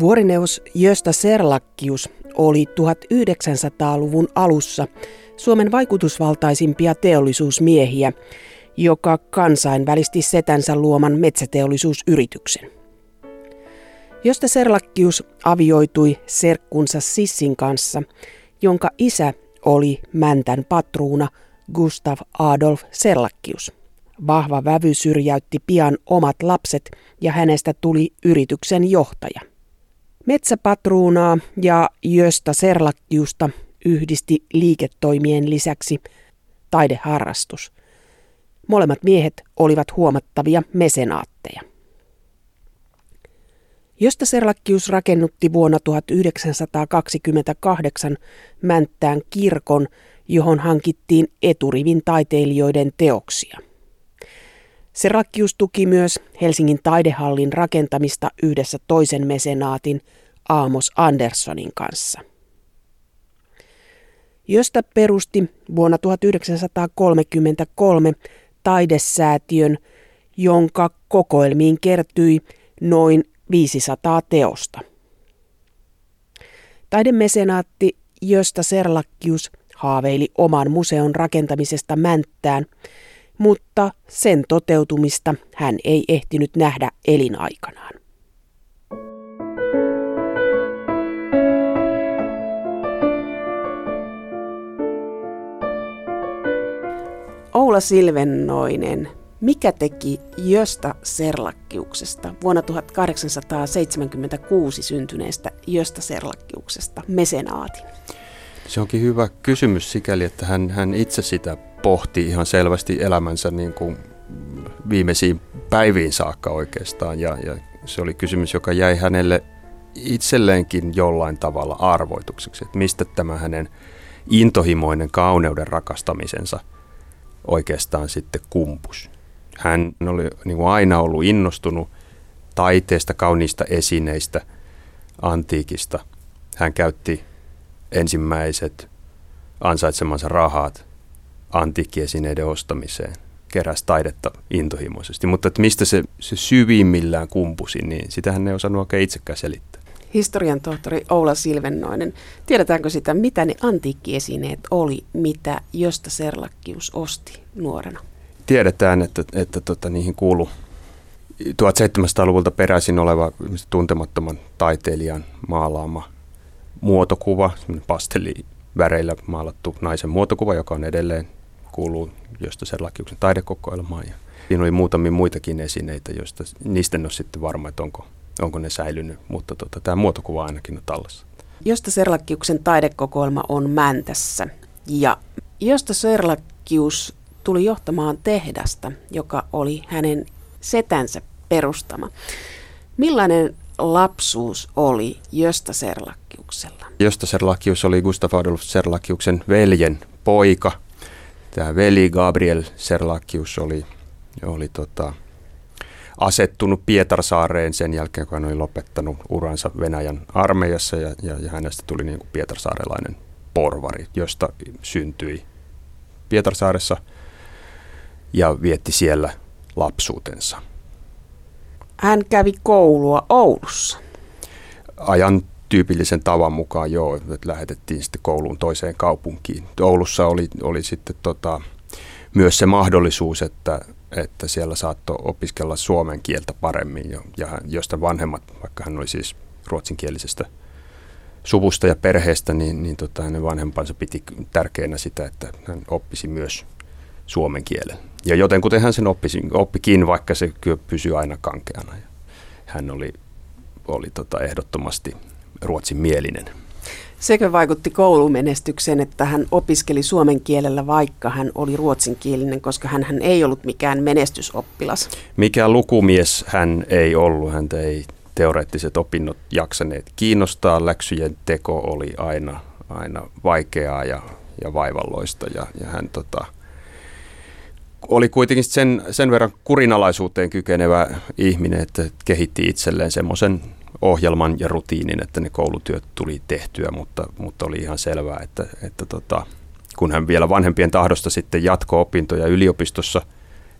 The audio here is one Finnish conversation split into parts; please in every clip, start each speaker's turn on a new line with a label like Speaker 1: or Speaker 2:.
Speaker 1: Vuorineuvos Jösta Serlakkius oli 1900-luvun alussa Suomen vaikutusvaltaisimpia teollisuusmiehiä, joka kansainvälisti setänsä luoman metsäteollisuusyrityksen. Josta Serlakkius avioitui serkkunsa Sissin kanssa, jonka isä oli Mäntän patruuna Gustav Adolf Serlakkius. Vahva vävy syrjäytti pian omat lapset ja hänestä tuli yrityksen johtaja. Metsäpatruunaa ja Jösta Serlakkiusta yhdisti liiketoimien lisäksi taideharrastus. Molemmat miehet olivat huomattavia mesenaatteja. Josta Serlakkius rakennutti vuonna 1928 Mänttään kirkon, johon hankittiin eturivin taiteilijoiden teoksia. Serlakkius tuki myös Helsingin taidehallin rakentamista yhdessä toisen mesenaatin Aamos Anderssonin kanssa. Josta perusti vuonna 1933 taidesäätiön, jonka kokoelmiin kertyi noin 500 teosta. Taidemesenaatti Josta Serlakkius haaveili oman museon rakentamisesta Mänttään, mutta sen toteutumista hän ei ehtinyt nähdä elinaikanaan. Oula Silvennoinen, mikä teki Jösta Serlakkiuksesta vuonna 1876 syntyneestä Jösta Serlakkiuksesta mesenaatin?
Speaker 2: Se onkin hyvä kysymys sikäli, että hän, hän itse sitä pohti ihan selvästi elämänsä niin kuin viimeisiin päiviin saakka oikeastaan. Ja, ja se oli kysymys, joka jäi hänelle itselleenkin jollain tavalla arvoitukseksi, että mistä tämä hänen intohimoinen kauneuden rakastamisensa oikeastaan sitten kumpus. Hän oli niin kuin aina ollut innostunut taiteesta, kauniista esineistä, antiikista. Hän käytti ensimmäiset ansaitsemansa rahat antiikkiesineiden ostamiseen. Keräsi taidetta intohimoisesti. Mutta että mistä se, se syvimmillään kumpusi, niin sitä hän ei osannut oikein itsekään selittää.
Speaker 1: Historian tohtori Oula Silvennoinen, tiedetäänkö sitä, mitä ne antiikkiesineet oli, mitä josta Serlakkius osti nuorena?
Speaker 2: Tiedetään, että, että tota, niihin kuuluu 1700-luvulta peräisin oleva tuntemattoman taiteilijan maalaama muotokuva, pastelliväreillä maalattu naisen muotokuva, joka on edelleen kuuluu josta Serlakiuksen taidekokoelmaan. Ja siinä oli muutamia muitakin esineitä, joista niistä en ole sitten varma, että onko, onko ne säilynyt, mutta tota, tämä muotokuva ainakin on tallessa.
Speaker 1: Josta Serlakiuksen taidekokoelma on Mäntässä ja Josta Serlakius tuli johtamaan tehdasta, joka oli hänen setänsä perustama. Millainen lapsuus oli Josta Serlakiuksella?
Speaker 2: Josta Serlakius oli Gustav Adolf Serlakiuksen veljen poika. Tämä veli Gabriel Serlakius oli, oli tota, asettunut Pietarsaareen sen jälkeen, kun hän oli lopettanut uransa Venäjän armeijassa ja, ja, ja hänestä tuli niin kuin pietarsaarelainen porvari, josta syntyi Pietarsaaressa ja vietti siellä lapsuutensa.
Speaker 1: Hän kävi koulua Oulussa.
Speaker 2: Ajan tyypillisen tavan mukaan joo, että lähetettiin sitten kouluun toiseen kaupunkiin. Oulussa oli, oli sitten tota, myös se mahdollisuus, että, että siellä saattoi opiskella suomen kieltä paremmin, ja, ja josta vanhemmat, vaikka hän oli siis ruotsinkielisestä suvusta ja perheestä, niin, niin tota, hänen vanhempansa piti tärkeänä sitä, että hän oppisi myös suomen kielen. Ja joten kuten hän sen oppisi, oppikin, vaikka se kyllä pysyi aina kankeana. Ja hän oli, oli tota ehdottomasti ruotsin mielinen.
Speaker 1: Sekö vaikutti koulumenestykseen, että hän opiskeli suomen kielellä, vaikka hän oli ruotsinkielinen, koska hän, hän ei ollut mikään menestysoppilas?
Speaker 2: Mikään lukumies hän ei ollut, häntä ei teoreettiset opinnot jaksaneet kiinnostaa. Läksyjen teko oli aina, aina vaikeaa ja, ja vaivalloista ja, ja hän tota, oli kuitenkin sen, sen verran kurinalaisuuteen kykenevä ihminen, että kehitti itselleen semmoisen ohjelman ja rutiinin, että ne koulutyöt tuli tehtyä, mutta, mutta oli ihan selvää, että, että tota, kun hän vielä vanhempien tahdosta sitten jatko-opintoja yliopistossa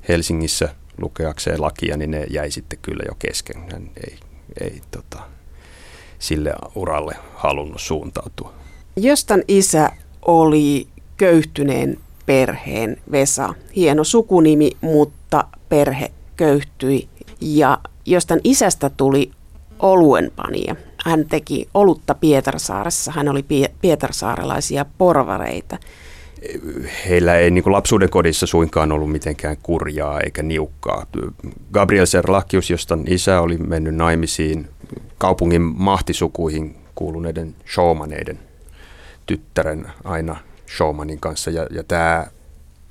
Speaker 2: Helsingissä lukeakseen lakia, niin ne jäi sitten kyllä jo kesken. Hän ei, ei tota, sille uralle halunnut suuntautua.
Speaker 1: Jostan isä oli köyhtyneen perheen Vesa. Hieno sukunimi, mutta perhe köyhtyi. Ja jostan isästä tuli oluenpanija. Hän teki olutta Pietarsaaressa. Hän oli pietarsaarelaisia porvareita.
Speaker 2: Heillä ei niin lapsuuden kodissa suinkaan ollut mitenkään kurjaa eikä niukkaa. Gabriel Serlakius, josta isä oli mennyt naimisiin kaupungin mahtisukuihin kuuluneiden showmaneiden tyttären aina showmanin kanssa. Ja, ja tämä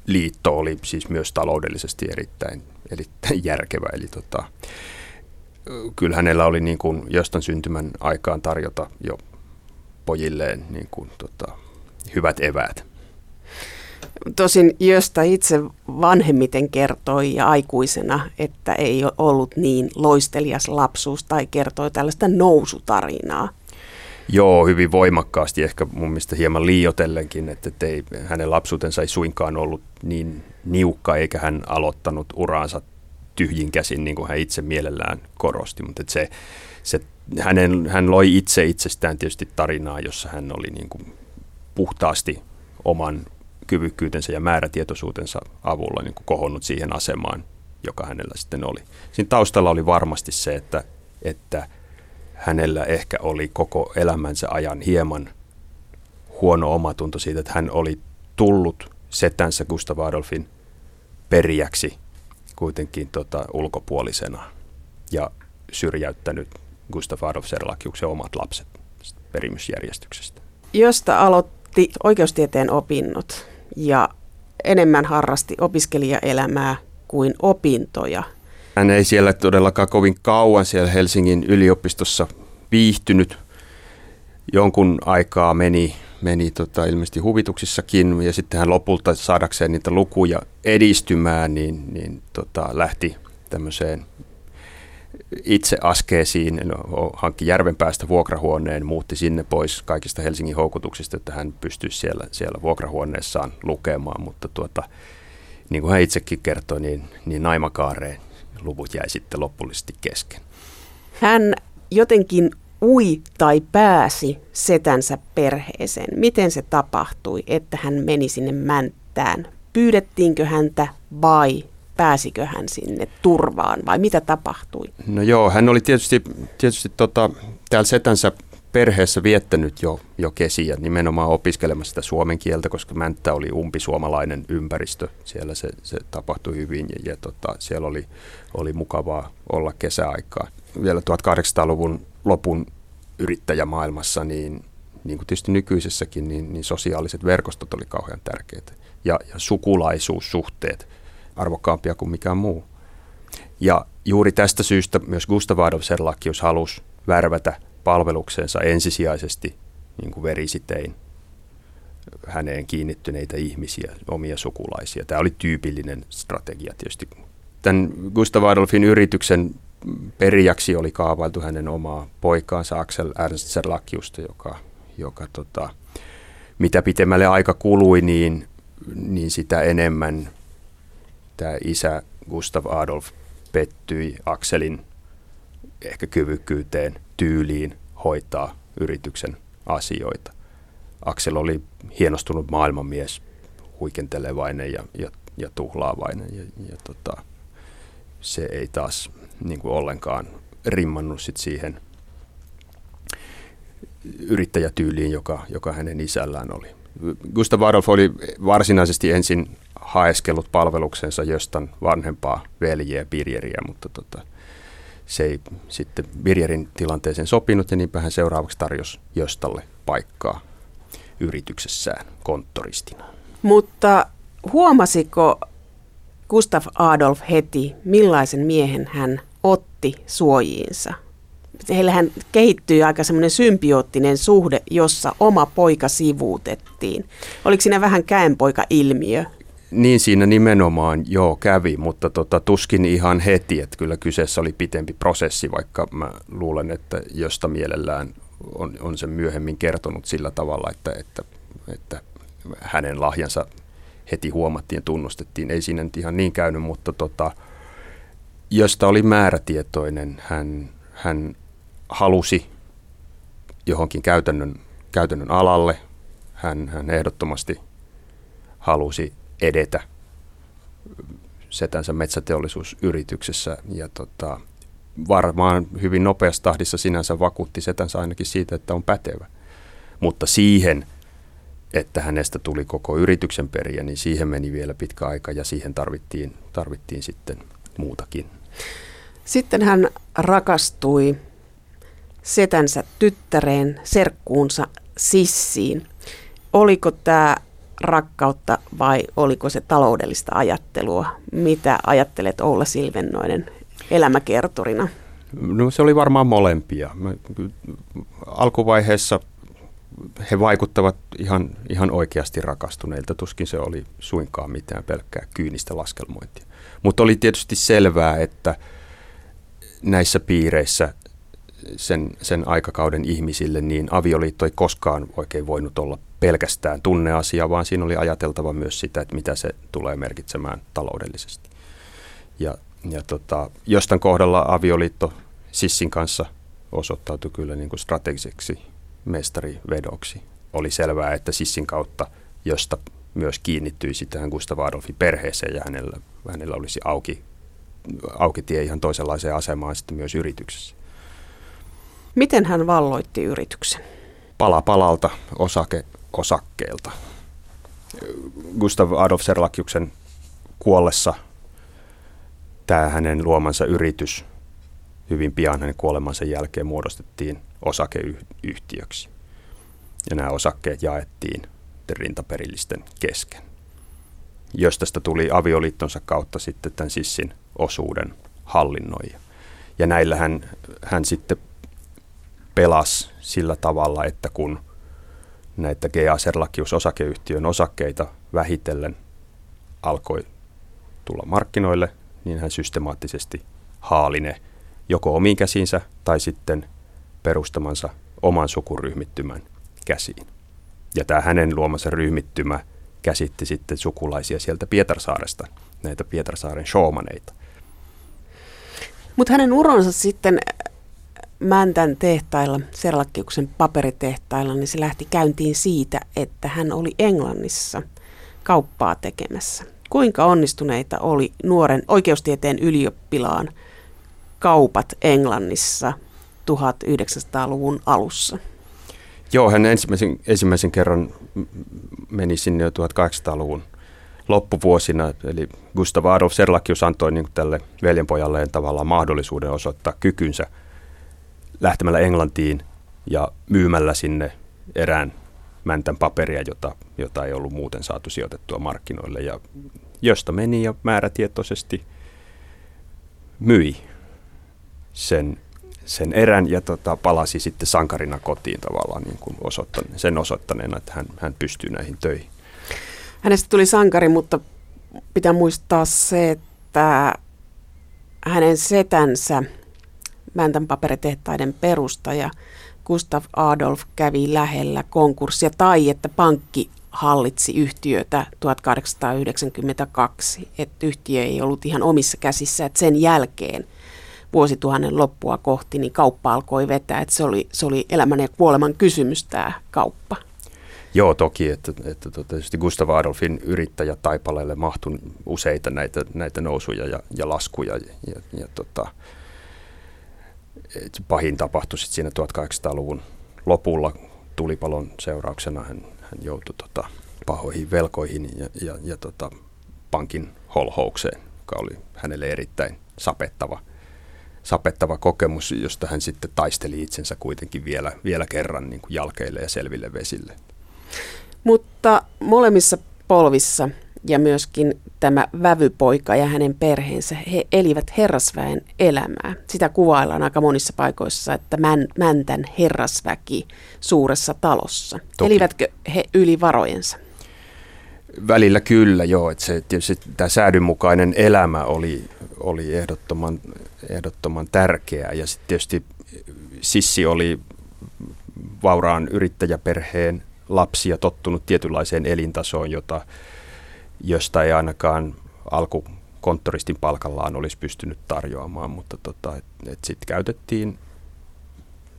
Speaker 2: liitto oli siis myös taloudellisesti erittäin, erittäin järkevä. Eli tota, kyllä hänellä oli niin kuin jostain syntymän aikaan tarjota jo pojilleen niin kuin, tota, hyvät eväät.
Speaker 1: Tosin josta itse vanhemmiten kertoi ja aikuisena, että ei ollut niin loistelias lapsuus tai kertoi tällaista nousutarinaa.
Speaker 2: Joo, hyvin voimakkaasti, ehkä mun mielestä hieman liiotellenkin, että ei, hänen lapsuutensa ei suinkaan ollut niin niukka, eikä hän aloittanut uraansa tyhjin käsin, niin kuin hän itse mielellään korosti, mutta se, se, hänen, hän loi itse itsestään tietysti tarinaa, jossa hän oli niin kuin puhtaasti oman kyvykkyytensä ja määrätietoisuutensa avulla niin kuin kohonnut siihen asemaan, joka hänellä sitten oli. Siinä taustalla oli varmasti se, että, että hänellä ehkä oli koko elämänsä ajan hieman huono omatunto siitä, että hän oli tullut setänsä Gustav Adolfin perijäksi kuitenkin tota, ulkopuolisena ja syrjäyttänyt Gustav Adolf Serlakiuksen omat lapset perimysjärjestyksestä.
Speaker 1: Josta aloitti oikeustieteen opinnot ja enemmän harrasti opiskelijaelämää kuin opintoja.
Speaker 2: Hän ei siellä todellakaan kovin kauan siellä Helsingin yliopistossa viihtynyt. Jonkun aikaa meni, meni tota, ilmeisesti huvituksissakin ja sitten hän lopulta saadakseen niitä lukuja edistymään, niin, niin tota, lähti tämmöiseen itse askeesiin, no, hankki päästä vuokrahuoneen, muutti sinne pois kaikista Helsingin houkutuksista, että hän pystyisi siellä, siellä vuokrahuoneessaan lukemaan, mutta tuota, niin kuin hän itsekin kertoi, niin, niin naimakaareen luvut jäi sitten lopullisesti kesken.
Speaker 1: Hän jotenkin ui tai pääsi setänsä perheeseen. Miten se tapahtui, että hän meni sinne Mänttään? Pyydettiinkö häntä vai pääsikö hän sinne turvaan vai mitä tapahtui?
Speaker 2: No joo, hän oli tietysti, tietysti tota, täällä setänsä perheessä viettänyt jo, jo kesiä nimenomaan opiskelemassa sitä suomen kieltä, koska Mänttä oli umpisuomalainen ympäristö. Siellä se, se tapahtui hyvin ja, ja tota, siellä oli, oli mukavaa olla kesäaikaa. Vielä 1800-luvun lopun yrittäjämaailmassa, niin, niin kuin tietysti nykyisessäkin, niin, niin sosiaaliset verkostot oli kauhean tärkeitä. Ja, ja sukulaisuussuhteet arvokkaampia kuin mikään muu. Ja juuri tästä syystä myös Gustav Adolf Serlakius halusi värvätä palvelukseensa ensisijaisesti niin kuin verisitein häneen kiinnittyneitä ihmisiä, omia sukulaisia. Tämä oli tyypillinen strategia tietysti. Tämän Gustav Adolfin yrityksen perijäksi oli kaavailtu hänen omaa poikaansa Axel Ernst Serlakiusta, joka, joka tota, mitä pitemmälle aika kului, niin, niin sitä enemmän tämä isä Gustav Adolf pettyi Akselin ehkä kyvykkyyteen, tyyliin hoitaa yrityksen asioita. Aksel oli hienostunut maailmanmies, huikentelevainen ja, ja, ja tuhlaavainen ja, ja tota, se ei taas niin kuin ollenkaan rimmannut sit siihen yrittäjätyyliin, joka, joka hänen isällään oli. Gustav Adolf oli varsinaisesti ensin haeskellut palveluksensa jostain vanhempaa veljeä Birjeriä, mutta tota, se ei sitten Birjerin tilanteeseen sopinut ja niinpä hän seuraavaksi tarjosi Jostalle paikkaa yrityksessään konttoristina.
Speaker 1: Mutta huomasiko Gustav Adolf heti, millaisen miehen hän otti suojiinsa? Heillähän kehittyy aika semmoinen symbioottinen suhde, jossa oma poika sivuutettiin. Oliko siinä vähän käenpoika-ilmiö?
Speaker 2: Niin siinä nimenomaan joo kävi, mutta tota, tuskin ihan heti, että kyllä kyseessä oli pitempi prosessi, vaikka mä luulen, että josta mielellään on, on sen myöhemmin kertonut sillä tavalla, että, että, että hänen lahjansa heti huomattiin ja tunnustettiin. Ei siinä nyt ihan niin käynyt, mutta tota, josta oli määrätietoinen, hän, hän halusi johonkin käytännön, käytännön alalle. Hän, hän ehdottomasti halusi edetä setänsä metsäteollisuusyrityksessä ja tota, varmaan hyvin nopeassa tahdissa sinänsä vakuutti setänsä ainakin siitä, että on pätevä. Mutta siihen, että hänestä tuli koko yrityksen periä, niin siihen meni vielä pitkä aika ja siihen tarvittiin, tarvittiin sitten muutakin.
Speaker 1: Sitten hän rakastui setänsä tyttäreen, serkkuunsa Sissiin. Oliko tämä rakkautta vai oliko se taloudellista ajattelua? Mitä ajattelet Olla Silvennoinen elämäkerturina?
Speaker 2: No se oli varmaan molempia. Alkuvaiheessa he vaikuttavat ihan, ihan oikeasti rakastuneilta, tuskin se oli suinkaan mitään pelkkää kyynistä laskelmointia. Mutta oli tietysti selvää, että näissä piireissä sen, sen aikakauden ihmisille, niin avioliitto ei koskaan oikein voinut olla pelkästään tunneasia, vaan siinä oli ajateltava myös sitä, että mitä se tulee merkitsemään taloudellisesti. Ja, ja tota, jostain kohdalla avioliitto Sissin kanssa osoittautui kyllä niin kuin strategiseksi mestarivedoksi. Oli selvää, että Sissin kautta, josta myös kiinnittyisi tähän Gustav Adolfin perheeseen ja hänellä, hänellä olisi auki, auki tie ihan toisenlaiseen asemaan sitten myös yrityksessä.
Speaker 1: Miten hän valloitti yrityksen?
Speaker 2: Pala palalta, osake osakkeelta. Gustav Adolf Serlakiuksen kuollessa tämä hänen luomansa yritys hyvin pian hänen kuolemansa jälkeen muodostettiin osakeyhtiöksi. Ja nämä osakkeet jaettiin rintaperillisten kesken. Jos tästä tuli avioliittonsa kautta sitten tämän sissin osuuden hallinnoija. Ja näillä hän, hän sitten pelasi sillä tavalla, että kun näitä GA Serlakius osakeyhtiön osakkeita vähitellen alkoi tulla markkinoille, niin hän systemaattisesti haali ne joko omiin käsiinsä tai sitten perustamansa oman sukuryhmittymän käsiin. Ja tämä hänen luomansa ryhmittymä käsitti sitten sukulaisia sieltä Pietarsaaresta, näitä Pietarsaaren showmaneita.
Speaker 1: Mutta hänen uronsa sitten Mäntän tehtailla, Serlakkiuksen paperitehtailla, niin se lähti käyntiin siitä, että hän oli Englannissa kauppaa tekemässä. Kuinka onnistuneita oli nuoren oikeustieteen ylioppilaan kaupat Englannissa 1900-luvun alussa?
Speaker 2: Joo, hän ensimmäisen, ensimmäisen kerran meni sinne jo 1800-luvun loppuvuosina, eli Gustav Adolf Serlakius antoi niin tälle veljenpojalleen tavallaan mahdollisuuden osoittaa kykynsä – lähtemällä Englantiin ja myymällä sinne erään mäntän paperia, jota, jota ei ollut muuten saatu sijoitettua markkinoille ja josta meni ja määrätietoisesti myi sen, sen erän ja tota, palasi sitten sankarina kotiin tavallaan niin kuin osoittaneen, sen osoittaneena, että hän, hän pystyy näihin töihin.
Speaker 1: Hänestä tuli sankari, mutta pitää muistaa se, että hänen setänsä – Mäntän paperitehtaiden perustaja Gustav Adolf kävi lähellä konkurssia tai että pankki hallitsi yhtiötä 1892, että yhtiö ei ollut ihan omissa käsissä, että sen jälkeen vuosituhannen loppua kohti, niin kauppa alkoi vetää, että se oli, se oli elämän ja kuoleman kysymys tämä kauppa.
Speaker 2: Joo, toki, että, että tota, tietysti Gustav Adolfin yrittäjätaipaleelle mahtui useita näitä, näitä nousuja ja, ja laskuja ja, ja, ja tota, pahin tapahtui sitten siinä 1800-luvun lopulla tulipalon seurauksena. Hän, hän joutui tota, pahoihin velkoihin ja, ja, ja tota, pankin holhoukseen, joka oli hänelle erittäin sapettava, sapettava kokemus, josta hän sitten taisteli itsensä kuitenkin vielä, vielä kerran niin kuin jalkeille ja selville vesille.
Speaker 1: Mutta molemmissa polvissa ja myöskin tämä vävypoika ja hänen perheensä, he elivät herrasväen elämää. Sitä kuvaillaan aika monissa paikoissa, että män, mäntän herrasväki suuressa talossa. Toki. Elivätkö he yli varojensa?
Speaker 2: Välillä kyllä, joo. Että se, tietysti tämä säädynmukainen elämä oli, oli ehdottoman, ehdottoman tärkeää. Ja sitten tietysti Sissi oli vauraan yrittäjäperheen lapsi ja tottunut tietynlaiseen elintasoon, jota josta ei ainakaan alku konttoristin palkallaan olisi pystynyt tarjoamaan, mutta tota, sitten käytettiin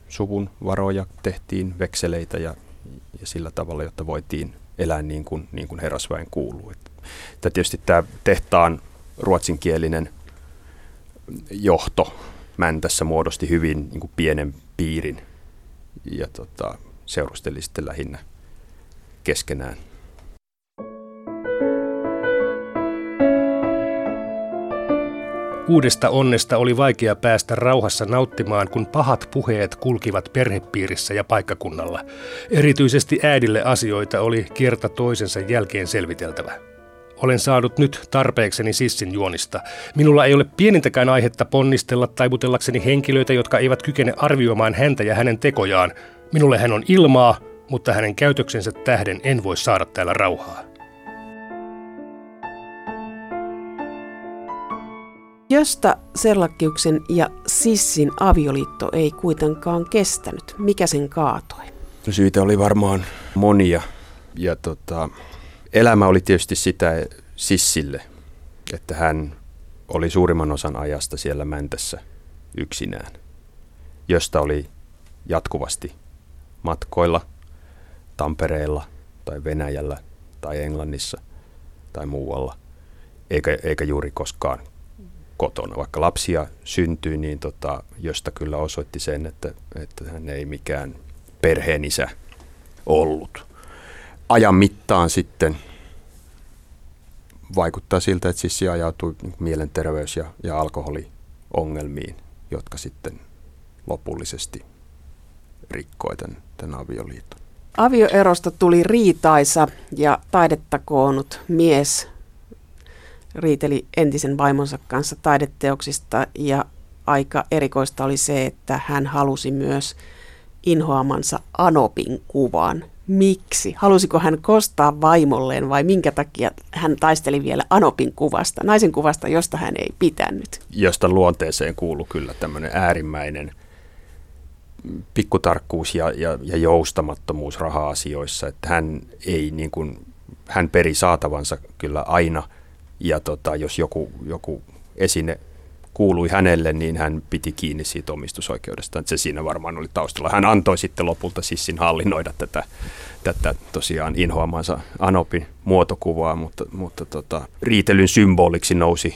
Speaker 2: suvun varoja, tehtiin vekseleitä ja, ja sillä tavalla, jotta voitiin elää niin kuin, niin kuin herrasväen kuuluu. Että, tietysti tämä tehtaan ruotsinkielinen johto Mäntässä muodosti hyvin niin kuin pienen piirin ja tota, seurusteli sitten lähinnä keskenään.
Speaker 3: Uudesta onnesta oli vaikea päästä rauhassa nauttimaan, kun pahat puheet kulkivat perhepiirissä ja paikkakunnalla. Erityisesti äidille asioita oli kerta toisensa jälkeen selviteltävä. Olen saanut nyt tarpeekseni sissin juonista. Minulla ei ole pienintäkään aihetta ponnistella taivutellakseni henkilöitä, jotka eivät kykene arvioimaan häntä ja hänen tekojaan. Minulle hän on ilmaa, mutta hänen käytöksensä tähden en voi saada täällä rauhaa.
Speaker 1: Josta Serlakkiuksen ja Sissin avioliitto ei kuitenkaan kestänyt. Mikä sen kaatoi?
Speaker 2: No syitä oli varmaan monia. Ja tota, elämä oli tietysti sitä Sissille, että hän oli suurimman osan ajasta siellä Mäntässä yksinään, josta oli jatkuvasti matkoilla Tampereella tai Venäjällä tai Englannissa tai muualla, eikä, eikä juuri koskaan kotona. Vaikka lapsia syntyi, niin tota, josta kyllä osoitti sen, että, että hän ei mikään perheenisä ollut. Ajan mittaan sitten vaikuttaa siltä, että Sissi ajautui mielenterveys- ja, ja alkoholiongelmiin, jotka sitten lopullisesti rikkoi tämän, tämän avioliiton.
Speaker 1: Avioerosta tuli riitaisa ja taidetta koonnut mies riiteli entisen vaimonsa kanssa taideteoksista ja aika erikoista oli se, että hän halusi myös inhoamansa Anopin kuvan. Miksi? Halusiko hän kostaa vaimolleen vai minkä takia hän taisteli vielä Anopin kuvasta, naisen kuvasta, josta hän ei pitänyt?
Speaker 2: Josta luonteeseen kuuluu kyllä tämmöinen äärimmäinen pikkutarkkuus ja, ja, ja joustamattomuus raha-asioissa, että hän ei niin kuin, hän peri saatavansa kyllä aina – ja tota, jos joku, joku esine kuului hänelle, niin hän piti kiinni siitä omistusoikeudesta. Se siinä varmaan oli taustalla. Hän antoi sitten lopulta Sissin hallinnoida tätä, tätä tosiaan inhoamansa Anopin muotokuvaa, mutta, mutta tota, riitelyn symboliksi nousi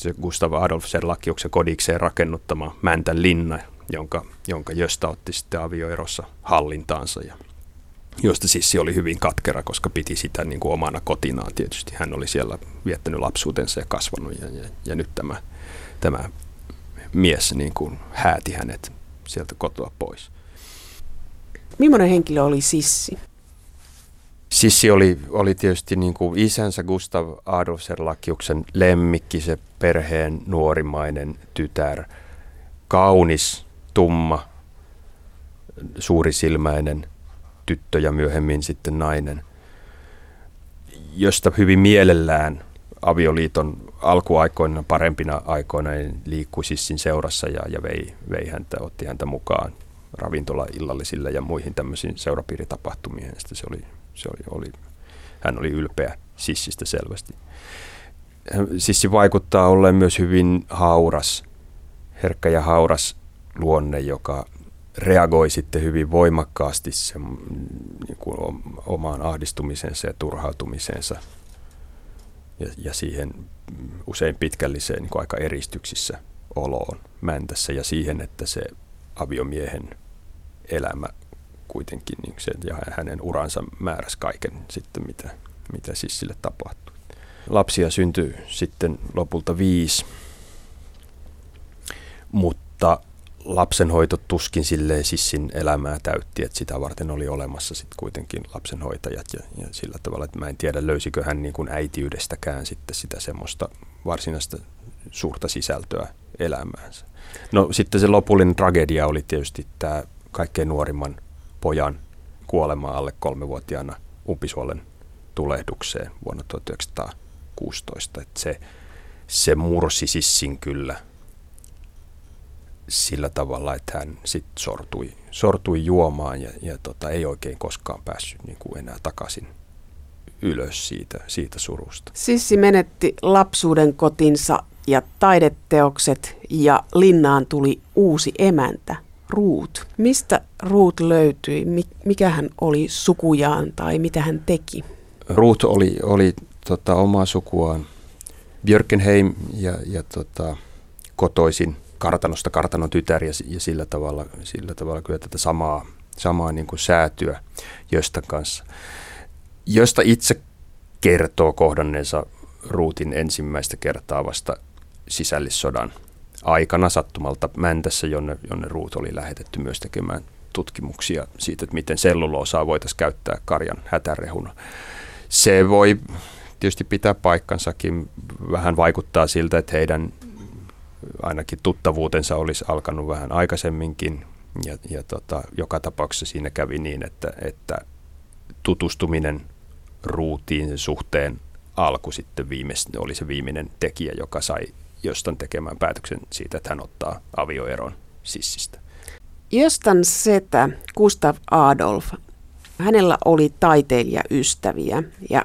Speaker 2: se Gustav Adolf Serlakiuksen kodikseen rakennuttama Mäntän linna, jonka, jonka Jöstä otti sitten avioerossa hallintaansa. Ja josta Sissi oli hyvin katkera, koska piti sitä niin kuin omana kotinaan tietysti. Hän oli siellä viettänyt lapsuutensa ja kasvanut ja, ja, ja nyt tämä, tämä mies niin kuin hääti hänet sieltä kotoa pois.
Speaker 1: Millainen henkilö oli Sissi?
Speaker 2: Sissi oli, oli tietysti niin kuin isänsä Gustav Adolf Serlakiuksen lemmikki, se perheen nuorimainen tytär. Kaunis, tumma, suurisilmäinen – tyttö ja myöhemmin sitten nainen, josta hyvin mielellään avioliiton alkuaikoina, parempina aikoina niin liikkui Sissin seurassa ja, ja vei, vei häntä, otti häntä mukaan ravintola-illallisille ja muihin tämmöisiin seurapiiritapahtumiin. Sitten se oli, se oli, oli, hän oli ylpeä Sissistä selvästi. Sissi vaikuttaa olleen myös hyvin hauras, herkkä ja hauras luonne, joka reagoi sitten hyvin voimakkaasti sen, niin kuin omaan ahdistumiseensa ja turhautumiseensa ja, ja siihen usein pitkälliseen niin kuin aika eristyksissä oloon Mäntässä ja siihen, että se aviomiehen elämä kuitenkin niin se, ja hänen uransa määräsi kaiken sitten, mitä, mitä siis sille tapahtui. Lapsia syntyi sitten lopulta viisi, mutta lapsenhoito tuskin silleen sissin elämää täytti, että sitä varten oli olemassa sitten kuitenkin lapsenhoitajat ja, ja sillä tavalla, että mä en tiedä löysikö hän niin kuin äitiydestäkään sitten sitä semmoista varsinaista suurta sisältöä elämäänsä. No sitten se lopullinen tragedia oli tietysti tämä kaikkein nuorimman pojan kuolema alle kolmevuotiaana umpisuolen tulehdukseen vuonna 1916. Että se, se mursi sissin kyllä – sillä tavalla, että hän sitten sortui, sortui juomaan ja, ja tota, ei oikein koskaan päässyt niin kuin enää takaisin ylös siitä, siitä surusta.
Speaker 1: Sissi menetti lapsuuden kotinsa ja taideteokset ja linnaan tuli uusi emäntä. Ruut. Mistä Ruut löytyi? Mikä hän oli sukujaan tai mitä hän teki?
Speaker 2: Ruut oli, oli tota, omaa sukuaan Björkenheim ja, ja tota, kotoisin kartanosta kartanon tytär ja, ja sillä, tavalla, sillä tavalla kyllä tätä samaa, samaa niin kuin säätyä Jöstän kanssa. Josta itse kertoo kohdanneensa Ruutin ensimmäistä kertaa vasta sisällissodan aikana sattumalta Mäntässä, jonne, jonne Ruut oli lähetetty myös tekemään tutkimuksia siitä, että miten selluloosaa voitaisiin käyttää karjan hätärehuna. Se voi tietysti pitää paikkansakin. Vähän vaikuttaa siltä, että heidän ainakin tuttavuutensa olisi alkanut vähän aikaisemminkin. Ja, ja tota, joka tapauksessa siinä kävi niin, että, että tutustuminen ruutiin suhteen alku sitten viimeis, oli se viimeinen tekijä, joka sai Jostan tekemään päätöksen siitä, että hän ottaa avioeron sissistä.
Speaker 1: Jostan setä Gustav Adolf, hänellä oli taiteilijaystäviä ja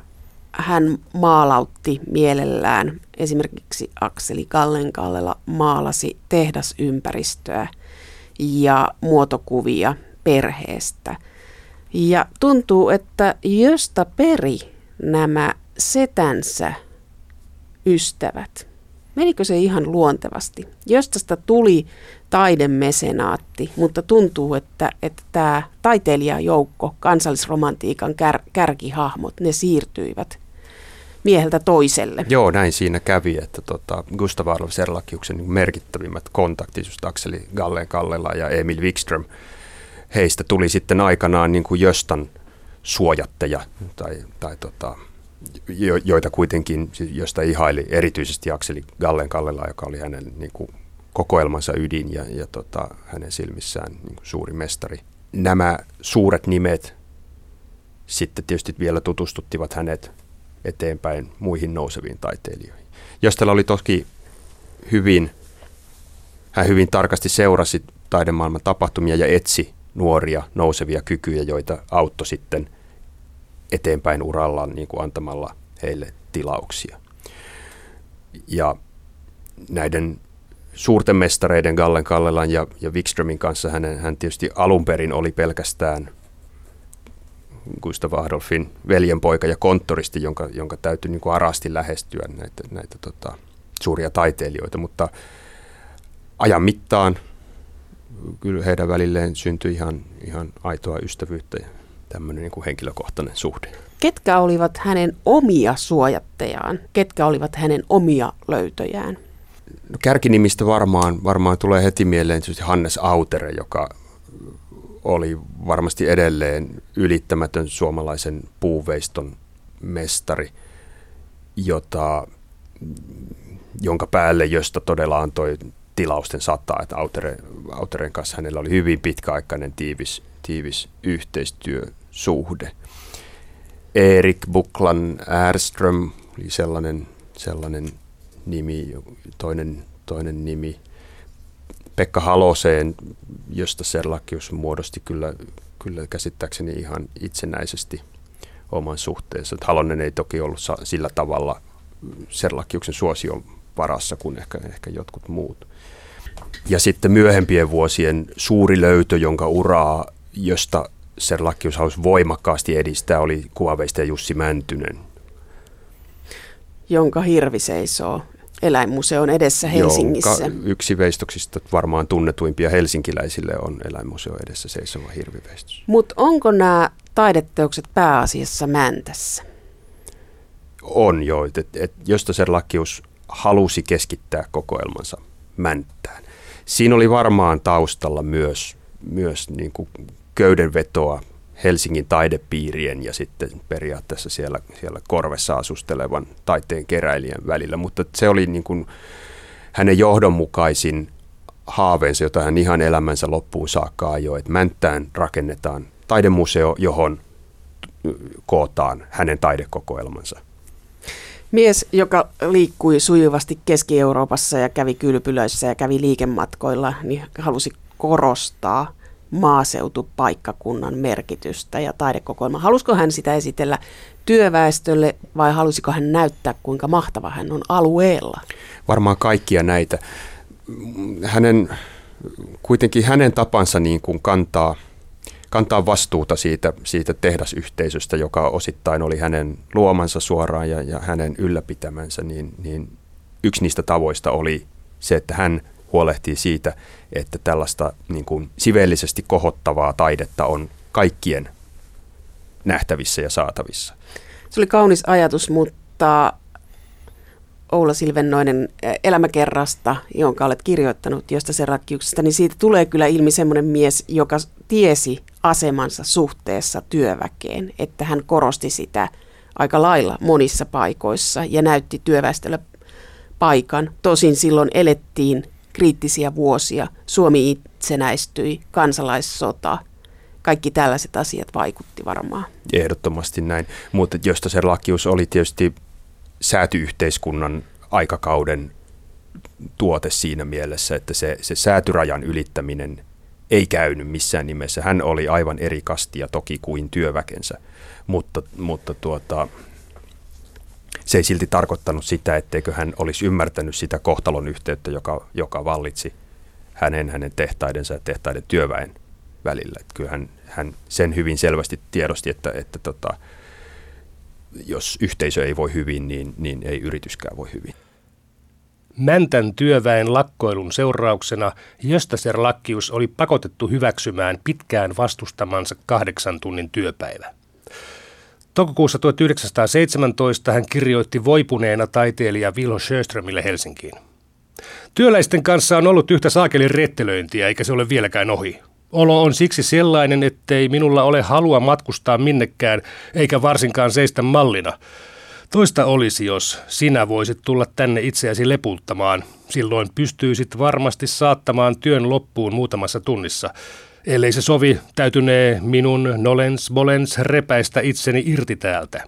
Speaker 1: hän maalautti mielellään. Esimerkiksi Akseli Kallenkallela maalasi tehdasympäristöä ja muotokuvia perheestä. Ja tuntuu, että josta peri nämä setänsä ystävät. Menikö se ihan luontevasti? Jostasta tuli taidemesenaatti, mutta tuntuu, että, että tämä taiteilijajoukko, kansallisromantiikan kär, kärkihahmot, ne siirtyivät mieheltä toiselle.
Speaker 2: Joo, näin siinä kävi, että tota, Gustav Adolf Serlakiuksen niin merkittävimmät kontaktit, just Akseli Gallen Kallela ja Emil Wikström, heistä tuli sitten aikanaan niin kuin Jöstan suojatteja tai, tai tota, jo, joita kuitenkin, josta ihaili erityisesti Akseli Gallen Kallela, joka oli hänen niin kuin, kokoelmansa ydin ja, ja tota, hänen silmissään niin kuin suuri mestari. Nämä suuret nimet sitten tietysti vielä tutustuttivat hänet eteenpäin muihin nouseviin taiteilijoihin. Jostella oli toki hyvin, hän hyvin tarkasti seurasi taidemaailman tapahtumia ja etsi nuoria nousevia kykyjä, joita auttoi sitten eteenpäin urallaan niin kuin antamalla heille tilauksia. Ja näiden suurten mestareiden Gallen Kallelan ja, ja Wikströmin kanssa hänen, hän tietysti alun perin oli pelkästään Gustav Adolfin veljenpoika ja konttoristi, jonka, jonka täytyy niin kuin arasti lähestyä näitä, näitä tota, suuria taiteilijoita, mutta ajan mittaan kyllä heidän välilleen syntyi ihan, ihan aitoa ystävyyttä ja tämmöinen niin kuin henkilökohtainen suhde.
Speaker 1: Ketkä olivat hänen omia suojattejaan? Ketkä olivat hänen omia löytöjään?
Speaker 2: No, kärkinimistä varmaan, varmaan tulee heti mieleen Hannes Autere, joka oli varmasti edelleen ylittämätön suomalaisen puuveiston mestari, jota, jonka päälle, josta todella antoi tilausten sataa, että Autere, Autereen kanssa hänellä oli hyvin pitkäaikainen tiivis, tiivis yhteistyösuhde. Erik Buklan Erström oli sellainen, sellainen nimi, toinen, toinen nimi. Pekka Haloseen, josta Serlakius muodosti kyllä, kyllä käsittääkseni ihan itsenäisesti oman suhteensa. Halonen ei toki ollut sillä tavalla Serlakiuksen suosion varassa kuin ehkä, ehkä jotkut muut. Ja sitten myöhempien vuosien suuri löytö, jonka uraa, josta Serlakius halusi voimakkaasti edistää, oli kuvaveistäjä Jussi Mäntynen.
Speaker 1: Jonka hirvi seisoo eläinmuseon edessä Helsingissä.
Speaker 2: Jonka yksi veistoksista varmaan tunnetuimpia helsinkiläisille on eläinmuseo edessä seisova hirviveistos.
Speaker 1: Mutta onko nämä taideteokset pääasiassa Mäntässä?
Speaker 2: On jo, että et, et Jostaser Lakius halusi keskittää kokoelmansa Mänttään. Siinä oli varmaan taustalla myös, myös niin kuin köydenvetoa Helsingin taidepiirien ja sitten periaatteessa siellä, siellä korvessa asustelevan taiteen keräilijän välillä, mutta se oli niin kuin hänen johdonmukaisin haaveensa, jota hän ihan elämänsä loppuun saakka ajoi, että Mänttään rakennetaan taidemuseo, johon kootaan hänen taidekokoelmansa.
Speaker 1: Mies, joka liikkui sujuvasti Keski-Euroopassa ja kävi kylpylöissä ja kävi liikematkoilla, niin halusi korostaa – maaseutupaikkakunnan merkitystä ja taidekokoelma. Halusiko hän sitä esitellä työväestölle vai halusiko hän näyttää, kuinka mahtava hän on alueella?
Speaker 2: Varmaan kaikkia näitä. Hänen kuitenkin hänen tapansa niin kuin kantaa, kantaa vastuuta siitä, siitä tehdasyhteisöstä, joka osittain oli hänen luomansa suoraan ja, ja hänen ylläpitämänsä, niin, niin yksi niistä tavoista oli se, että hän huolehtii siitä, että tällaista niin kuin sivellisesti kohottavaa taidetta on kaikkien nähtävissä ja saatavissa.
Speaker 1: Se oli kaunis ajatus, mutta Oula Silvennoinen elämäkerrasta, jonka olet kirjoittanut josta se rakkiuksesta, niin siitä tulee kyllä ilmi semmoinen mies, joka tiesi asemansa suhteessa työväkeen, että hän korosti sitä aika lailla monissa paikoissa ja näytti työväestölle paikan. Tosin silloin elettiin kriittisiä vuosia. Suomi itsenäistyi, kansalaissota, kaikki tällaiset asiat vaikutti varmaan.
Speaker 2: Ehdottomasti näin, mutta josta se lakius oli tietysti säätyyhteiskunnan aikakauden tuote siinä mielessä, että se, se säätyrajan ylittäminen ei käynyt missään nimessä. Hän oli aivan eri kastia toki kuin työväkensä, mutta, mutta tuota, se ei silti tarkoittanut sitä, etteikö hän olisi ymmärtänyt sitä kohtalon yhteyttä, joka, joka vallitsi hänen, hänen tehtaidensa ja tehtaiden työväen välillä. Että kyllä hän, hän sen hyvin selvästi tiedosti, että, että tota, jos yhteisö ei voi hyvin, niin, niin ei yrityskään voi hyvin.
Speaker 3: Mäntän työväen lakkoilun seurauksena Jöstaser Lakkius oli pakotettu hyväksymään pitkään vastustamansa kahdeksan tunnin työpäivä. Toukokuussa 1917 hän kirjoitti voipuneena taiteilija Vilho Sjöströmille Helsinkiin. Työläisten kanssa on ollut yhtä saakelin rettelöintiä, eikä se ole vieläkään ohi. Olo on siksi sellainen, ettei minulla ole halua matkustaa minnekään, eikä varsinkaan seistä mallina. Toista olisi, jos sinä voisit tulla tänne itseäsi leputtamaan. Silloin pystyisit varmasti saattamaan työn loppuun muutamassa tunnissa. Ellei se sovi, täytynee minun nolens bolens repäistä itseni irti täältä.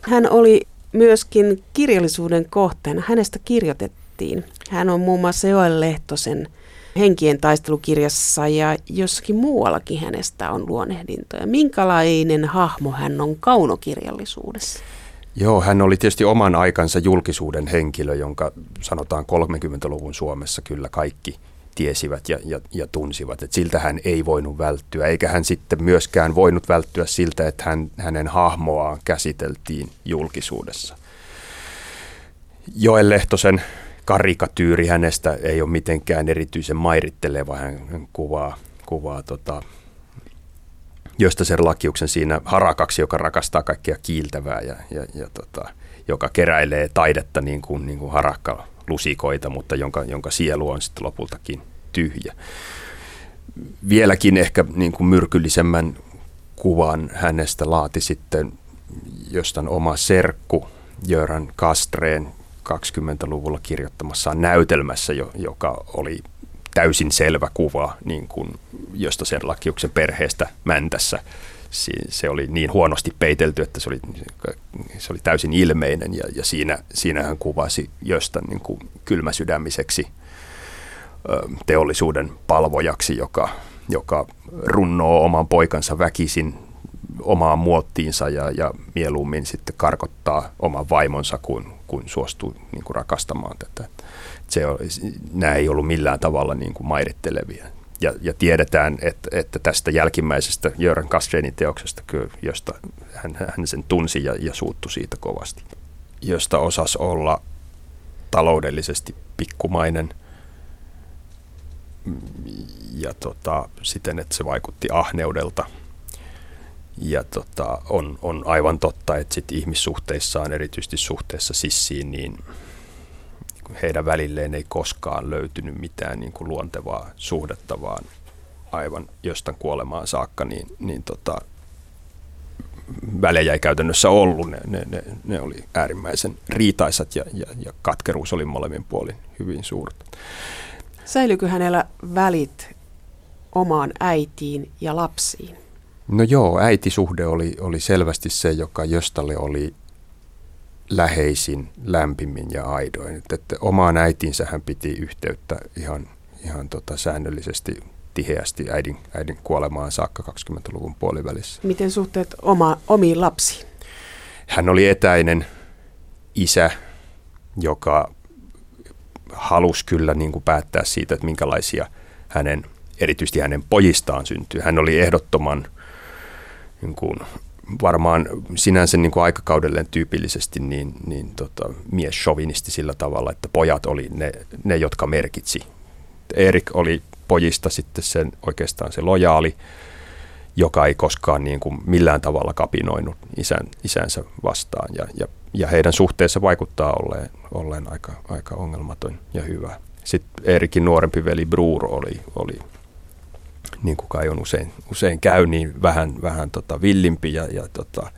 Speaker 1: Hän oli myöskin kirjallisuuden kohteena. Hänestä kirjoitettiin. Hän on muun muassa Joel Lehtosen henkien taistelukirjassa ja jossakin muuallakin hänestä on luonnehdintoja. Minkälainen hahmo hän on kaunokirjallisuudessa?
Speaker 2: Joo, hän oli tietysti oman aikansa julkisuuden henkilö, jonka sanotaan 30-luvun Suomessa kyllä kaikki tiesivät ja, ja, ja tunsivat, että siltä hän ei voinut välttyä, eikä hän sitten myöskään voinut välttyä siltä, että hän, hänen hahmoaan käsiteltiin julkisuudessa. Joel Lehtosen karikatyyri hänestä ei ole mitenkään erityisen mairitteleva. Hän kuvaa, kuvaa tota, josta sen lakiuksen siinä harakaksi, joka rakastaa kaikkea kiiltävää ja, ja, ja tota, joka keräilee taidetta niin kuin, niin kuin harakka lusikoita, mutta jonka, jonka sielu on sitten lopultakin tyhjä. Vieläkin ehkä niin kuin myrkyllisemmän kuvan hänestä laati sitten jostain oma serkku Jöran Kastreen 20-luvulla kirjoittamassaan näytelmässä, joka oli täysin selvä kuva niin kuin josta sen lakiuksen perheestä Mäntässä. Se oli niin huonosti peitelty, että se oli, se oli täysin ilmeinen ja, ja siinä, siinä hän kuvasi josta niin kuin kylmäsydämiseksi teollisuuden palvojaksi, joka, joka runnoo oman poikansa väkisin omaan muottiinsa ja, ja mieluummin sitten karkottaa oman vaimonsa kuin, kuin suostuu niin kuin rakastamaan tätä. Se on, nämä ei ollut millään tavalla niin kuin mairittelevia. Ja, ja tiedetään, että, että tästä jälkimmäisestä Jöran Kastreinin teoksesta, josta hän, hän sen tunsi ja, ja suuttui siitä kovasti, josta osas olla taloudellisesti pikkumainen. Ja tota, siten, että se vaikutti ahneudelta – ja tota, on, on aivan totta, että sit ihmissuhteissaan, erityisesti suhteessa sissiin, niin heidän välilleen ei koskaan löytynyt mitään niin kuin luontevaa suhdetta, vaan aivan jostain kuolemaan saakka, niin, niin tota, välejä ei käytännössä ollut. Ne, ne, ne, ne oli äärimmäisen riitaisat ja, ja, ja katkeruus oli molemmin puolin hyvin suurta.
Speaker 1: Säilyykö hänellä välit omaan äitiin ja lapsiin?
Speaker 2: No joo, äitisuhde oli, oli selvästi se, joka Jöstalle oli läheisin, lämpimin ja aidoin. Että, että omaan äitinsä hän piti yhteyttä ihan, ihan tota säännöllisesti tiheästi äidin, äidin kuolemaan saakka 20-luvun puolivälissä.
Speaker 1: Miten suhteet oma, omiin lapsiin?
Speaker 2: Hän oli etäinen isä, joka halusi kyllä niin kuin päättää siitä, että minkälaisia hänen, erityisesti hänen pojistaan syntyi. Hän oli ehdottoman niin kuin, varmaan sinänsä niin kuin aikakaudelleen tyypillisesti niin, niin tota, mies sovinisti sillä tavalla, että pojat oli ne, ne, jotka merkitsi. Erik oli pojista sitten sen, oikeastaan se lojaali, joka ei koskaan niin kuin millään tavalla kapinoinut isän, isänsä vastaan. Ja, ja, ja heidän suhteessa vaikuttaa olleen, olleen aika, aika ongelmaton ja hyvä. Sitten Eerikin nuorempi veli Bruur oli, oli niin kuin kai on usein, usein käy, niin vähän, vähän tota villimpi ja, ja tota,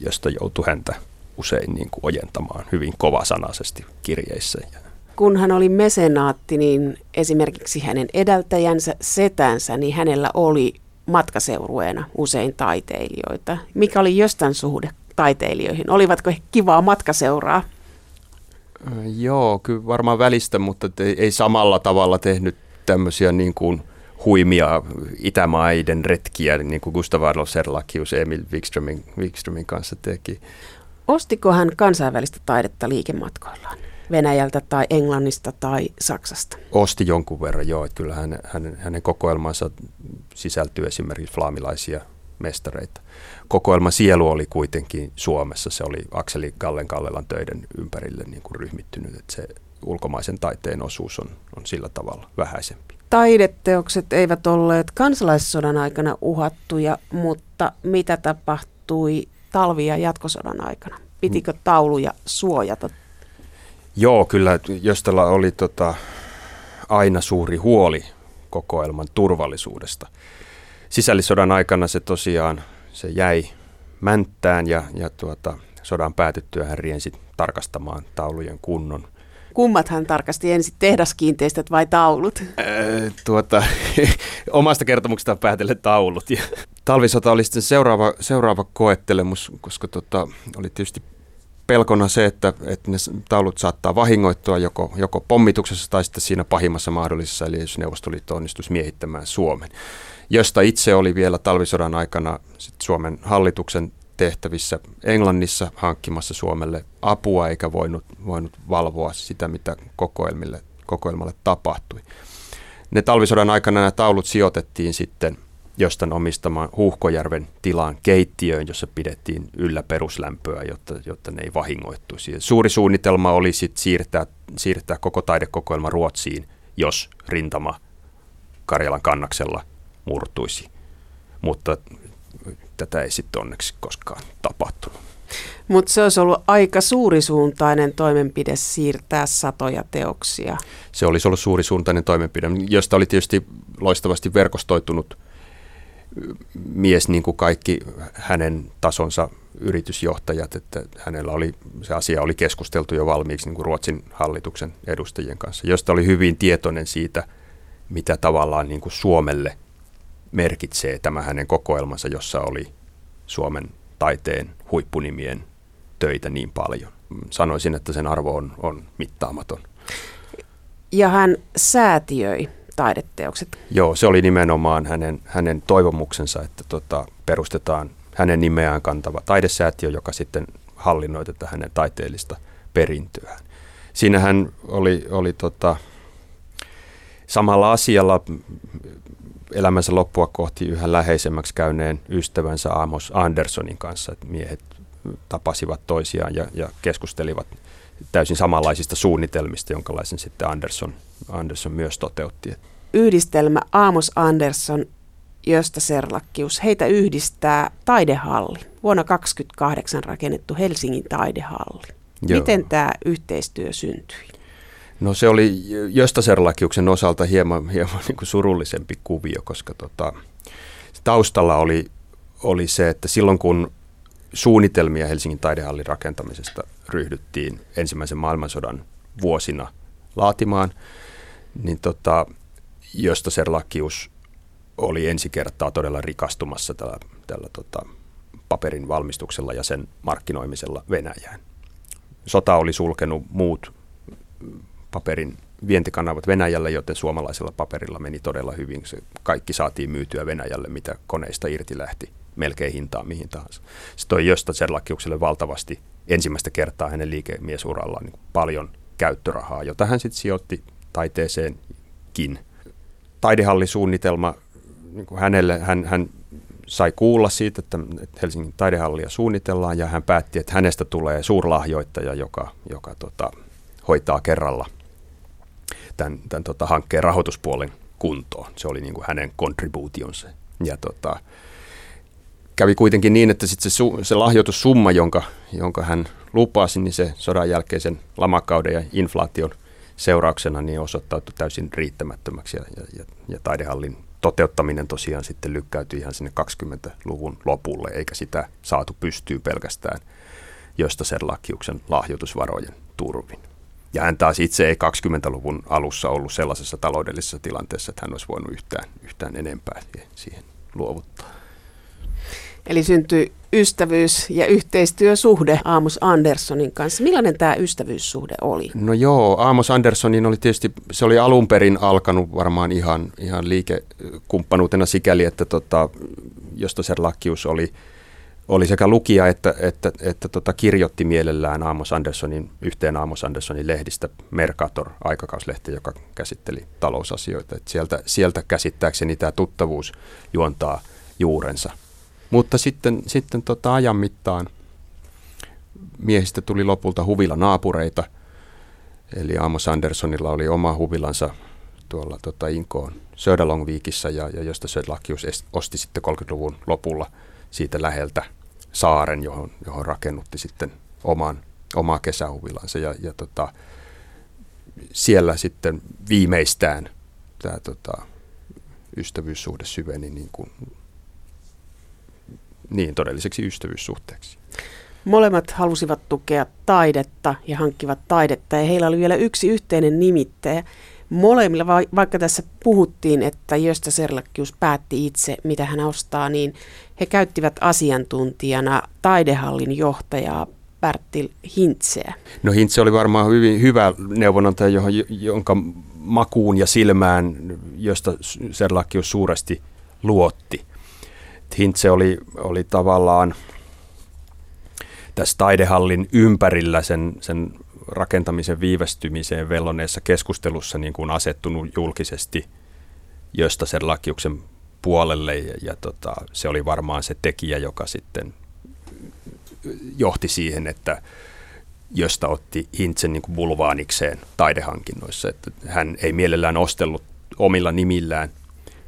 Speaker 2: josta joutui häntä usein niin kuin ojentamaan hyvin kovasanaisesti kirjeissä.
Speaker 1: Kun hän oli mesenaatti, niin esimerkiksi hänen edeltäjänsä, setänsä, niin hänellä oli matkaseurueena usein taiteilijoita. Mikä oli jostain suhde taiteilijoihin? Olivatko he kivaa matkaseuraa?
Speaker 2: Joo, kyllä varmaan välistä, mutta ei, ei samalla tavalla tehnyt tämmöisiä niin kuin huimia itämaiden retkiä, niin kuin Gustav Adolf Serlakius Emil Wikströmin, Wikströmin kanssa teki.
Speaker 1: Ostiko hän kansainvälistä taidetta liikematkoillaan? Venäjältä tai Englannista tai Saksasta?
Speaker 2: Osti jonkun verran, joo. Että kyllä hänen, hänen, hänen kokoelmansa sisältyy esimerkiksi flaamilaisia mestareita. Kokoelman sielu oli kuitenkin Suomessa. Se oli Akseli Gallen Kallelan töiden ympärille niin kuin ryhmittynyt. Että se ulkomaisen taiteen osuus on, on sillä tavalla vähäisempi.
Speaker 1: Taideteokset eivät olleet kansalaissodan aikana uhattuja, mutta mitä tapahtui talvi- ja jatkosodan aikana? Pitikö tauluja suojata
Speaker 2: Joo, kyllä Jöstellä oli tota, aina suuri huoli kokoelman turvallisuudesta. Sisällissodan aikana se tosiaan se jäi mänttään ja, ja tuota, sodan päätyttyä hän riensi tarkastamaan taulujen kunnon.
Speaker 1: Kummat hän tarkasti ensin, tehdaskiinteistöt vai taulut? Ää,
Speaker 2: tuota, omasta kertomuksestaan päätellen taulut. Ja talvisota oli sitten seuraava, seuraava koettelemus, koska tota, oli tietysti pelkona se, että, että ne taulut saattaa vahingoittua joko, joko pommituksessa tai sitten siinä pahimmassa mahdollisessa, eli jos Neuvostoliitto onnistuisi miehittämään Suomen, josta itse oli vielä talvisodan aikana Suomen hallituksen tehtävissä Englannissa hankkimassa Suomelle apua, eikä voinut, voinut valvoa sitä, mitä kokoelmille, kokoelmalle tapahtui. Ne talvisodan aikana nämä taulut sijoitettiin sitten – jostain omistamaan Huhkojärven tilaan keittiöön, jossa pidettiin yllä peruslämpöä, jotta, jotta ne ei vahingoittuisi. Suuri suunnitelma oli sit siirtää, siirtää koko taidekokoelma Ruotsiin, jos rintama Karjalan kannaksella murtuisi. Mutta tätä ei sitten onneksi koskaan tapahtunut.
Speaker 1: Mutta se olisi ollut aika suurisuuntainen toimenpide siirtää satoja teoksia.
Speaker 2: Se olisi ollut suurisuuntainen toimenpide, josta oli tietysti loistavasti verkostoitunut mies niin kuin kaikki hänen tasonsa yritysjohtajat, että hänellä oli, se asia oli keskusteltu jo valmiiksi niin kuin Ruotsin hallituksen edustajien kanssa, josta oli hyvin tietoinen siitä, mitä tavallaan niin kuin Suomelle merkitsee tämä hänen kokoelmansa, jossa oli Suomen taiteen huippunimien töitä niin paljon. Sanoisin, että sen arvo on, on mittaamaton.
Speaker 1: Ja hän säätiöi taideteokset.
Speaker 2: Joo, se oli nimenomaan hänen, hänen toivomuksensa, että tota, perustetaan hänen nimeään kantava taidesäätiö, joka sitten hallinnoi tätä hänen taiteellista perintöään. Siinä hän oli, oli tota, samalla asialla elämänsä loppua kohti yhä läheisemmäksi käyneen ystävänsä Amos Andersonin kanssa. Että miehet tapasivat toisiaan ja, ja keskustelivat täysin samanlaisista suunnitelmista, jonkalaisen sitten Anderson, Anderson myös toteutti.
Speaker 1: Yhdistelmä Amos Anderson, Josta Serlakkius, heitä yhdistää taidehalli, vuonna 1928 rakennettu Helsingin taidehalli. Joo. Miten tämä yhteistyö syntyi?
Speaker 2: No se oli Josta Serlakiuksen osalta hieman, hieman niin kuin surullisempi kuvio, koska tota, taustalla oli, oli se, että silloin kun suunnitelmia Helsingin taidehallin rakentamisesta ryhdyttiin ensimmäisen maailmansodan vuosina laatimaan, niin tota, josta Serlakius oli ensi kertaa todella rikastumassa tällä, tällä tota, paperin valmistuksella ja sen markkinoimisella Venäjään. Sota oli sulkenut muut paperin vientikanavat Venäjälle, joten suomalaisella paperilla meni todella hyvin. Se kaikki saatiin myytyä Venäjälle, mitä koneista irti lähti melkein hintaan mihin tahansa. Se toi Josta Serlakiukselle valtavasti ensimmäistä kertaa hänen liikemiesurallaan niin paljon käyttörahaa, jota hän sitten sijoitti taiteeseenkin. taidehallisuunnitelma niin kuin hänelle, hän, hän sai kuulla siitä, että Helsingin taidehallia suunnitellaan ja hän päätti, että hänestä tulee suurlahjoittaja, joka, joka tota, hoitaa kerralla tämän, tämän tota, hankkeen rahoituspuolen kuntoon. Se oli niin kuin hänen kontribuutionsa. Ja tota, kävi kuitenkin niin, että sit se, su, se lahjoitussumma, jonka, jonka hän lupasi, niin se sodan jälkeisen lamakauden ja inflaation seurauksena niin osoittautui täysin riittämättömäksi ja, ja, ja taidehallin toteuttaminen tosiaan sitten lykkäytyi ihan sinne 20-luvun lopulle, eikä sitä saatu pystyyn pelkästään josta Serlakiuksen lahjoitusvarojen turvin. Ja hän taas itse ei 20-luvun alussa ollut sellaisessa taloudellisessa tilanteessa, että hän olisi voinut yhtään, yhtään enempää siihen luovuttaa.
Speaker 1: Eli syntyi ystävyys- ja yhteistyösuhde Amos Anderssonin kanssa. Millainen tämä ystävyyssuhde oli?
Speaker 2: No joo, Amos Anderssonin oli tietysti, se oli alun perin alkanut varmaan ihan, ihan liikekumppanuutena sikäli, että tota, Josta Serlakius oli, oli sekä lukija että, että, että tota, kirjoitti mielellään Amos Anderssonin, yhteen Amos Anderssonin lehdistä Mercator, aikakauslehti, joka käsitteli talousasioita. Et sieltä, sieltä käsittääkseni tämä tuttavuus juontaa juurensa. Mutta sitten, sitten tota ajan mittaan miehistä tuli lopulta huvila naapureita. Eli Amos Anderssonilla oli oma huvilansa tuolla tota Inkoon Söderlongviikissä ja, ja josta Söderlakius osti sitten 30-luvun lopulla siitä läheltä saaren, johon, johon rakennutti sitten oman, omaa kesähuvilansa. Ja, ja tota, siellä sitten viimeistään tämä tota, ystävyyssuhde syveni niin kuin niin todelliseksi ystävyyssuhteeksi.
Speaker 1: Molemmat halusivat tukea taidetta ja hankkivat taidetta ja heillä oli vielä yksi yhteinen nimittäjä. Molemmilla, vaikka tässä puhuttiin, että Jöstä Serlakkius päätti itse, mitä hän ostaa, niin he käyttivät asiantuntijana taidehallin johtajaa Bertil Hintseä.
Speaker 2: No Hintse oli varmaan hyvin hyvä neuvonantaja, johon, jonka makuun ja silmään, josta Serlakkius suuresti luotti. Hintse oli, oli tavallaan tässä taidehallin ympärillä sen, sen rakentamisen viivästymiseen velloneessa keskustelussa niin kuin asettunut julkisesti sen Lakiuksen puolelle ja, ja tota, se oli varmaan se tekijä, joka sitten johti siihen, että josta otti Hintsen niin bulvaanikseen taidehankinnoissa. Että hän ei mielellään ostellut omilla nimillään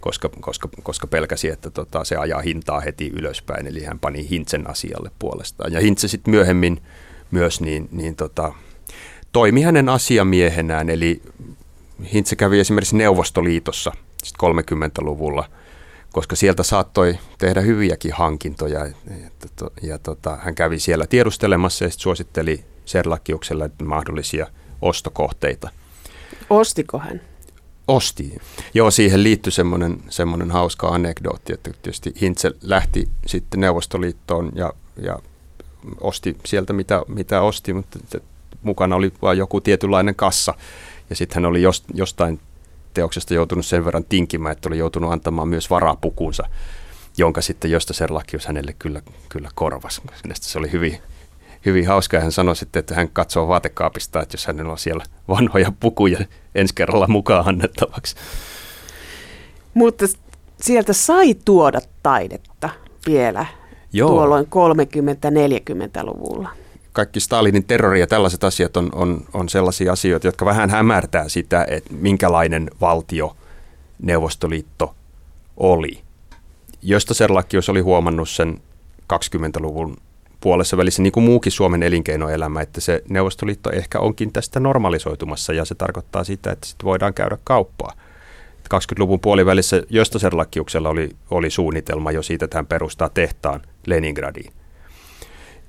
Speaker 2: koska, koska, koska pelkäsi, että tota, se ajaa hintaa heti ylöspäin, eli hän pani Hintsen asialle puolestaan. Ja Hintse sitten myöhemmin myös niin, niin tota, toimi hänen asiamiehenään, eli Hintse kävi esimerkiksi Neuvostoliitossa 30-luvulla, koska sieltä saattoi tehdä hyviäkin hankintoja. Ja, ja, ja tota, hän kävi siellä tiedustelemassa ja suositteli Serlakiukselle mahdollisia ostokohteita.
Speaker 1: Ostiko hän?
Speaker 2: osti. Joo, siihen liittyi semmoinen, semmoinen hauska anekdootti, että tietysti Hintze lähti sitten Neuvostoliittoon ja, ja osti sieltä mitä, mitä osti, mutta mukana oli vain joku tietynlainen kassa. Ja sitten hän oli jost, jostain teoksesta joutunut sen verran tinkimään, että oli joutunut antamaan myös varapukunsa, jonka sitten josta Serlakius hänelle kyllä, kyllä korvasi. Se oli hyvin, hyvin hauska ja hän sanoi sitten, että hän katsoo vaatekaapista, että jos hänellä on siellä vanhoja pukuja ensi kerralla mukaan annettavaksi.
Speaker 1: Mutta sieltä sai tuoda taidetta vielä Joo. tuolloin 30-40-luvulla.
Speaker 2: Kaikki Stalinin terrori ja tällaiset asiat on, on, on sellaisia asioita, jotka vähän hämärtää sitä, että minkälainen valtio Neuvostoliitto oli. Josta Serlakius oli huomannut sen 20-luvun puolessa välissä, niin kuin muukin Suomen elinkeinoelämä, että se Neuvostoliitto ehkä onkin tästä normalisoitumassa ja se tarkoittaa sitä, että sitten voidaan käydä kauppaa. 20-luvun puolivälissä Jöstaserlakiuksella oli, oli suunnitelma jo siitä, että hän perustaa tehtaan Leningradiin.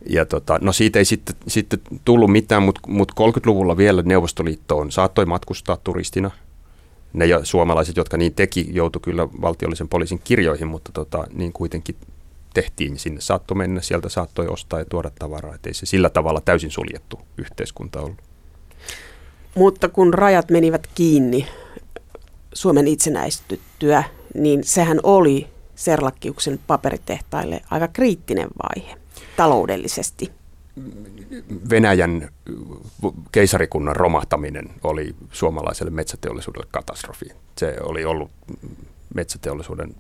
Speaker 2: Ja tota, no siitä ei sitten, sitten tullut mitään, mutta mut 30-luvulla vielä Neuvostoliittoon saattoi matkustaa turistina. Ne suomalaiset, jotka niin teki, joutui kyllä valtiollisen poliisin kirjoihin, mutta tota, niin kuitenkin tehtiin, sinne saattoi mennä, sieltä saattoi ostaa ja tuoda tavaraa. Että ei se sillä tavalla täysin suljettu yhteiskunta ollut.
Speaker 1: Mutta kun rajat menivät kiinni Suomen itsenäistyttyä, niin sehän oli Serlakkiuksen paperitehtaille aika kriittinen vaihe taloudellisesti.
Speaker 2: Venäjän keisarikunnan romahtaminen oli suomalaiselle metsäteollisuudelle katastrofi. Se oli ollut metsäteollisuuden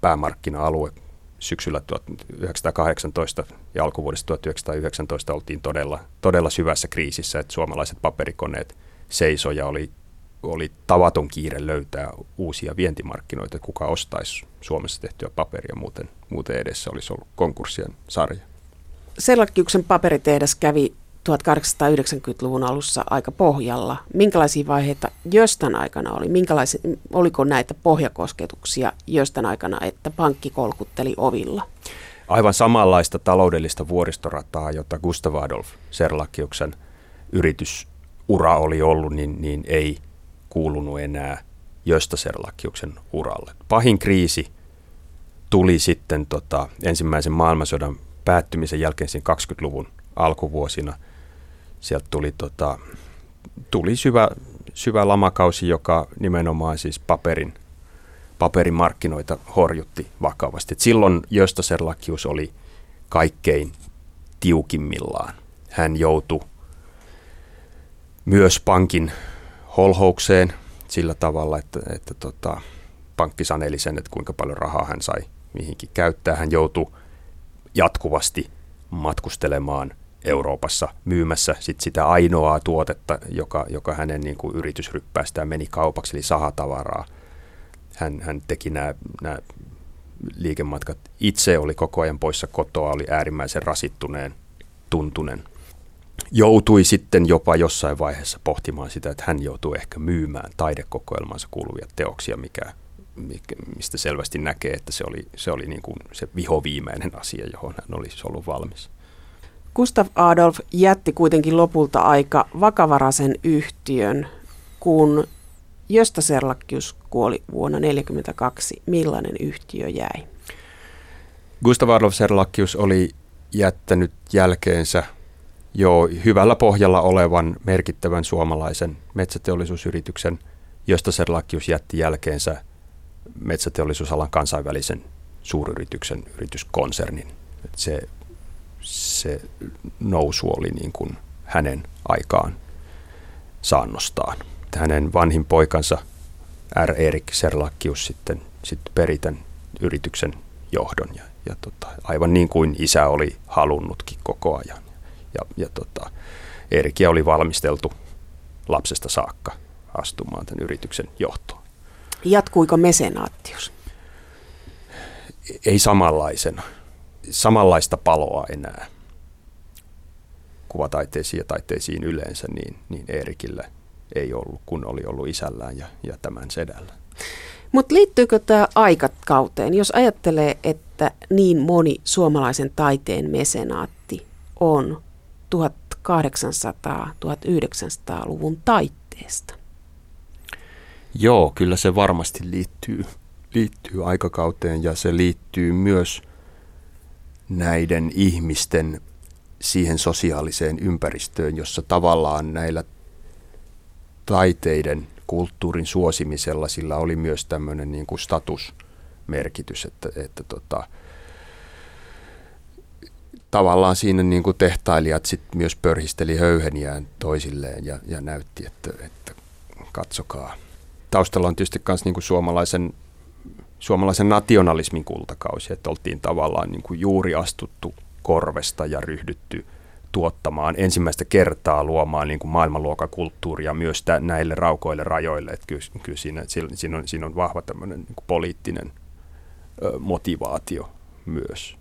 Speaker 2: päämarkkina-alue syksyllä 1918 ja alkuvuodesta 1919 oltiin todella, todella syvässä kriisissä, että suomalaiset paperikoneet seisoi ja oli, oli tavaton kiire löytää uusia vientimarkkinoita, kuka ostaisi Suomessa tehtyä paperia, muuten, muuten edessä olisi ollut konkurssien sarja.
Speaker 1: Sellakkiuksen paperitehdas kävi 1890-luvun alussa aika pohjalla. Minkälaisia vaiheita jostain aikana oli? Minkälaisia, oliko näitä pohjakosketuksia jostain aikana, että pankki kolkutteli ovilla?
Speaker 2: Aivan samanlaista taloudellista vuoristorataa, jota Gustav Adolf Serlakiuksen yritysura oli ollut, niin, niin ei kuulunut enää Josta Serlakiuksen uralle. Pahin kriisi tuli sitten tota, ensimmäisen maailmansodan päättymisen jälkeen 20-luvun alkuvuosina. Sieltä tuli, tota, tuli syvä, syvä lamakausi, joka nimenomaan siis paperin, paperin markkinoita horjutti vakavasti. Et silloin Josta Serlakius oli kaikkein tiukimmillaan. Hän joutui myös pankin holhoukseen sillä tavalla, että, että tota, pankki saneli sen, että kuinka paljon rahaa hän sai mihinkin käyttää. Hän joutui jatkuvasti matkustelemaan Euroopassa myymässä sit sitä ainoaa tuotetta, joka, joka hänen niin kuin yritysryppäästään meni kaupaksi, eli sahatavaraa. Hän, hän teki nämä, liikematkat itse, oli koko ajan poissa kotoa, oli äärimmäisen rasittuneen tuntunen. Joutui sitten jopa jossain vaiheessa pohtimaan sitä, että hän joutuu ehkä myymään taidekokoelmansa kuuluvia teoksia, mikä mistä selvästi näkee, että se oli, se oli niin kuin se vihoviimeinen asia, johon hän olisi ollut valmis.
Speaker 1: Gustav Adolf jätti kuitenkin lopulta aika vakavaraisen yhtiön, kun Josta Serlakkius kuoli vuonna 1942. Millainen yhtiö jäi?
Speaker 2: Gustav Adolf Serlakkius oli jättänyt jälkeensä jo hyvällä pohjalla olevan merkittävän suomalaisen metsäteollisuusyrityksen, josta Serlakkius jätti jälkeensä metsäteollisuusalan kansainvälisen suuryrityksen yrityskonsernin. Se, se nousu oli niin kuin hänen aikaan saannostaan. Hänen vanhin poikansa R. Erik Serlakkius sitten, sitten peri tämän yrityksen johdon ja, ja tota, aivan niin kuin isä oli halunnutkin koko ajan. Ja, ja tota, Erikia oli valmisteltu lapsesta saakka astumaan tämän yrityksen johtoon.
Speaker 1: Jatkuiko mesenaattius?
Speaker 2: Ei samanlaisena. Samanlaista paloa enää kuvataiteisiin ja taiteisiin yleensä, niin, niin Eerikillä ei ollut, kun oli ollut isällään ja, ja tämän sedällä.
Speaker 1: Mutta liittyykö tämä aikakauteen, jos ajattelee, että niin moni suomalaisen taiteen mesenaatti on 1800-1900-luvun taitteesta?
Speaker 2: Joo, kyllä se varmasti liittyy, liittyy aikakauteen ja se liittyy myös näiden ihmisten siihen sosiaaliseen ympäristöön, jossa tavallaan näillä taiteiden, kulttuurin suosimisella sillä oli myös tämmöinen niin kuin statusmerkitys, että, että tota, tavallaan siinä niin kuin tehtailijat sit myös pörhisteli höyheniään toisilleen ja, ja näytti, että, että katsokaa – taustalla on tietysti myös niin suomalaisen, suomalaisen nationalismin kultakausi, että oltiin tavallaan niin kuin juuri astuttu korvesta ja ryhdytty tuottamaan ensimmäistä kertaa luomaan niin kuin kulttuuria myös tä, näille raukoille rajoille. Että kyllä, kyllä siinä, siinä, on, siinä on vahva niin kuin poliittinen ö, motivaatio myös.